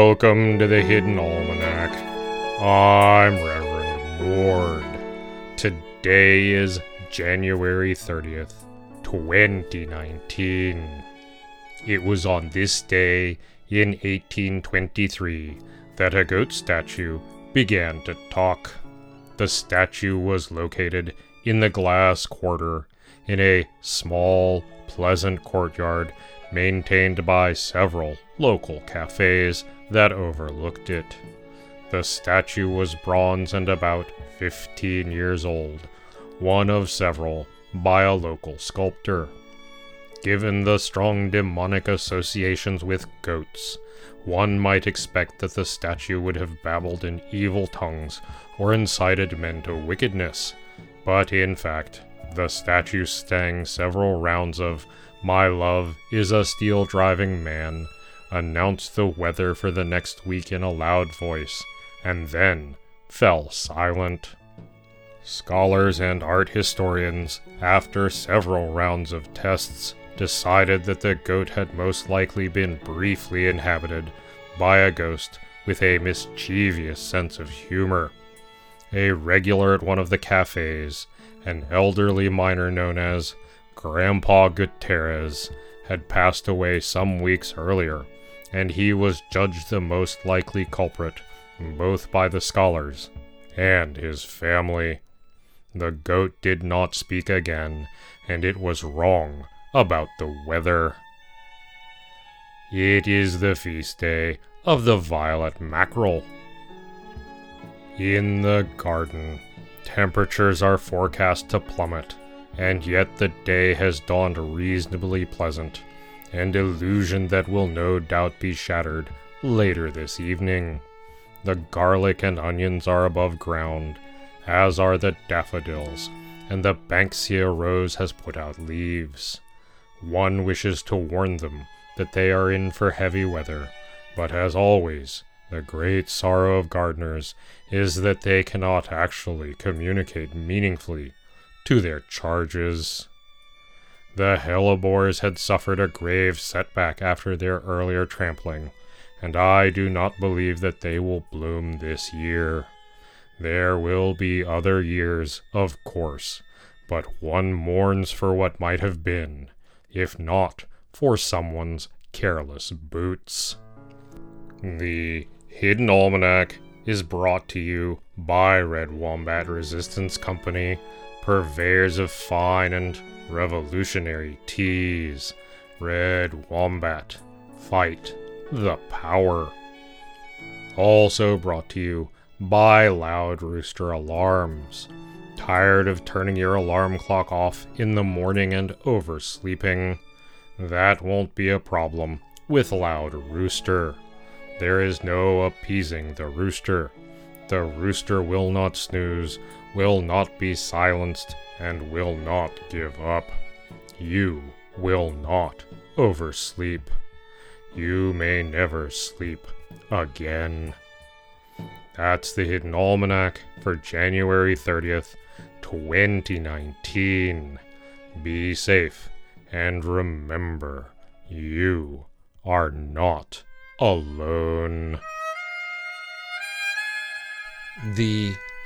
Welcome to the Hidden Almanac. I'm Reverend Mord. Today is January 30th, 2019. It was on this day in 1823 that a goat statue began to talk. The statue was located in the glass quarter in a small, pleasant courtyard maintained by several local cafes that overlooked it. The statue was bronze and about 15 years old, one of several by a local sculptor. Given the strong demonic associations with goats, one might expect that the statue would have babbled in evil tongues or incited men to wickedness, but in fact, the statue sang several rounds of My Love is a Steel Driving Man, announced the weather for the next week in a loud voice, and then fell silent. Scholars and art historians, after several rounds of tests, decided that the goat had most likely been briefly inhabited by a ghost with a mischievous sense of humor. A regular at one of the cafes, an elderly miner known as Grandpa Gutierrez, had passed away some weeks earlier, and he was judged the most likely culprit, both by the scholars and his family. The goat did not speak again, and it was wrong about the weather. It is the feast day of the violet mackerel. In the garden, temperatures are forecast to plummet, and yet the day has dawned reasonably pleasant, an illusion that will no doubt be shattered later this evening. The garlic and onions are above ground, as are the daffodils, and the Banksia rose has put out leaves. One wishes to warn them that they are in for heavy weather, but as always, the great sorrow of gardeners is that they cannot actually communicate meaningfully to their charges. The hellebores had suffered a grave setback after their earlier trampling, and I do not believe that they will bloom this year. There will be other years, of course, but one mourns for what might have been, if not for someone's careless boots. The Hidden Almanac is brought to you by Red Wombat Resistance Company, purveyors of fine and revolutionary teas. Red Wombat, fight the power. Also brought to you by Loud Rooster Alarms. Tired of turning your alarm clock off in the morning and oversleeping? That won't be a problem with Loud Rooster. There is no appeasing the rooster. The rooster will not snooze, will not be silenced, and will not give up. You will not oversleep. You may never sleep again. That's the Hidden Almanac for January 30th, 2019. Be safe and remember, you are not alone. The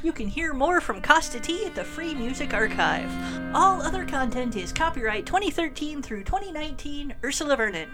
You can hear more from Kosta T at the Free Music Archive. All other content is copyright 2013 through 2019 Ursula Vernon.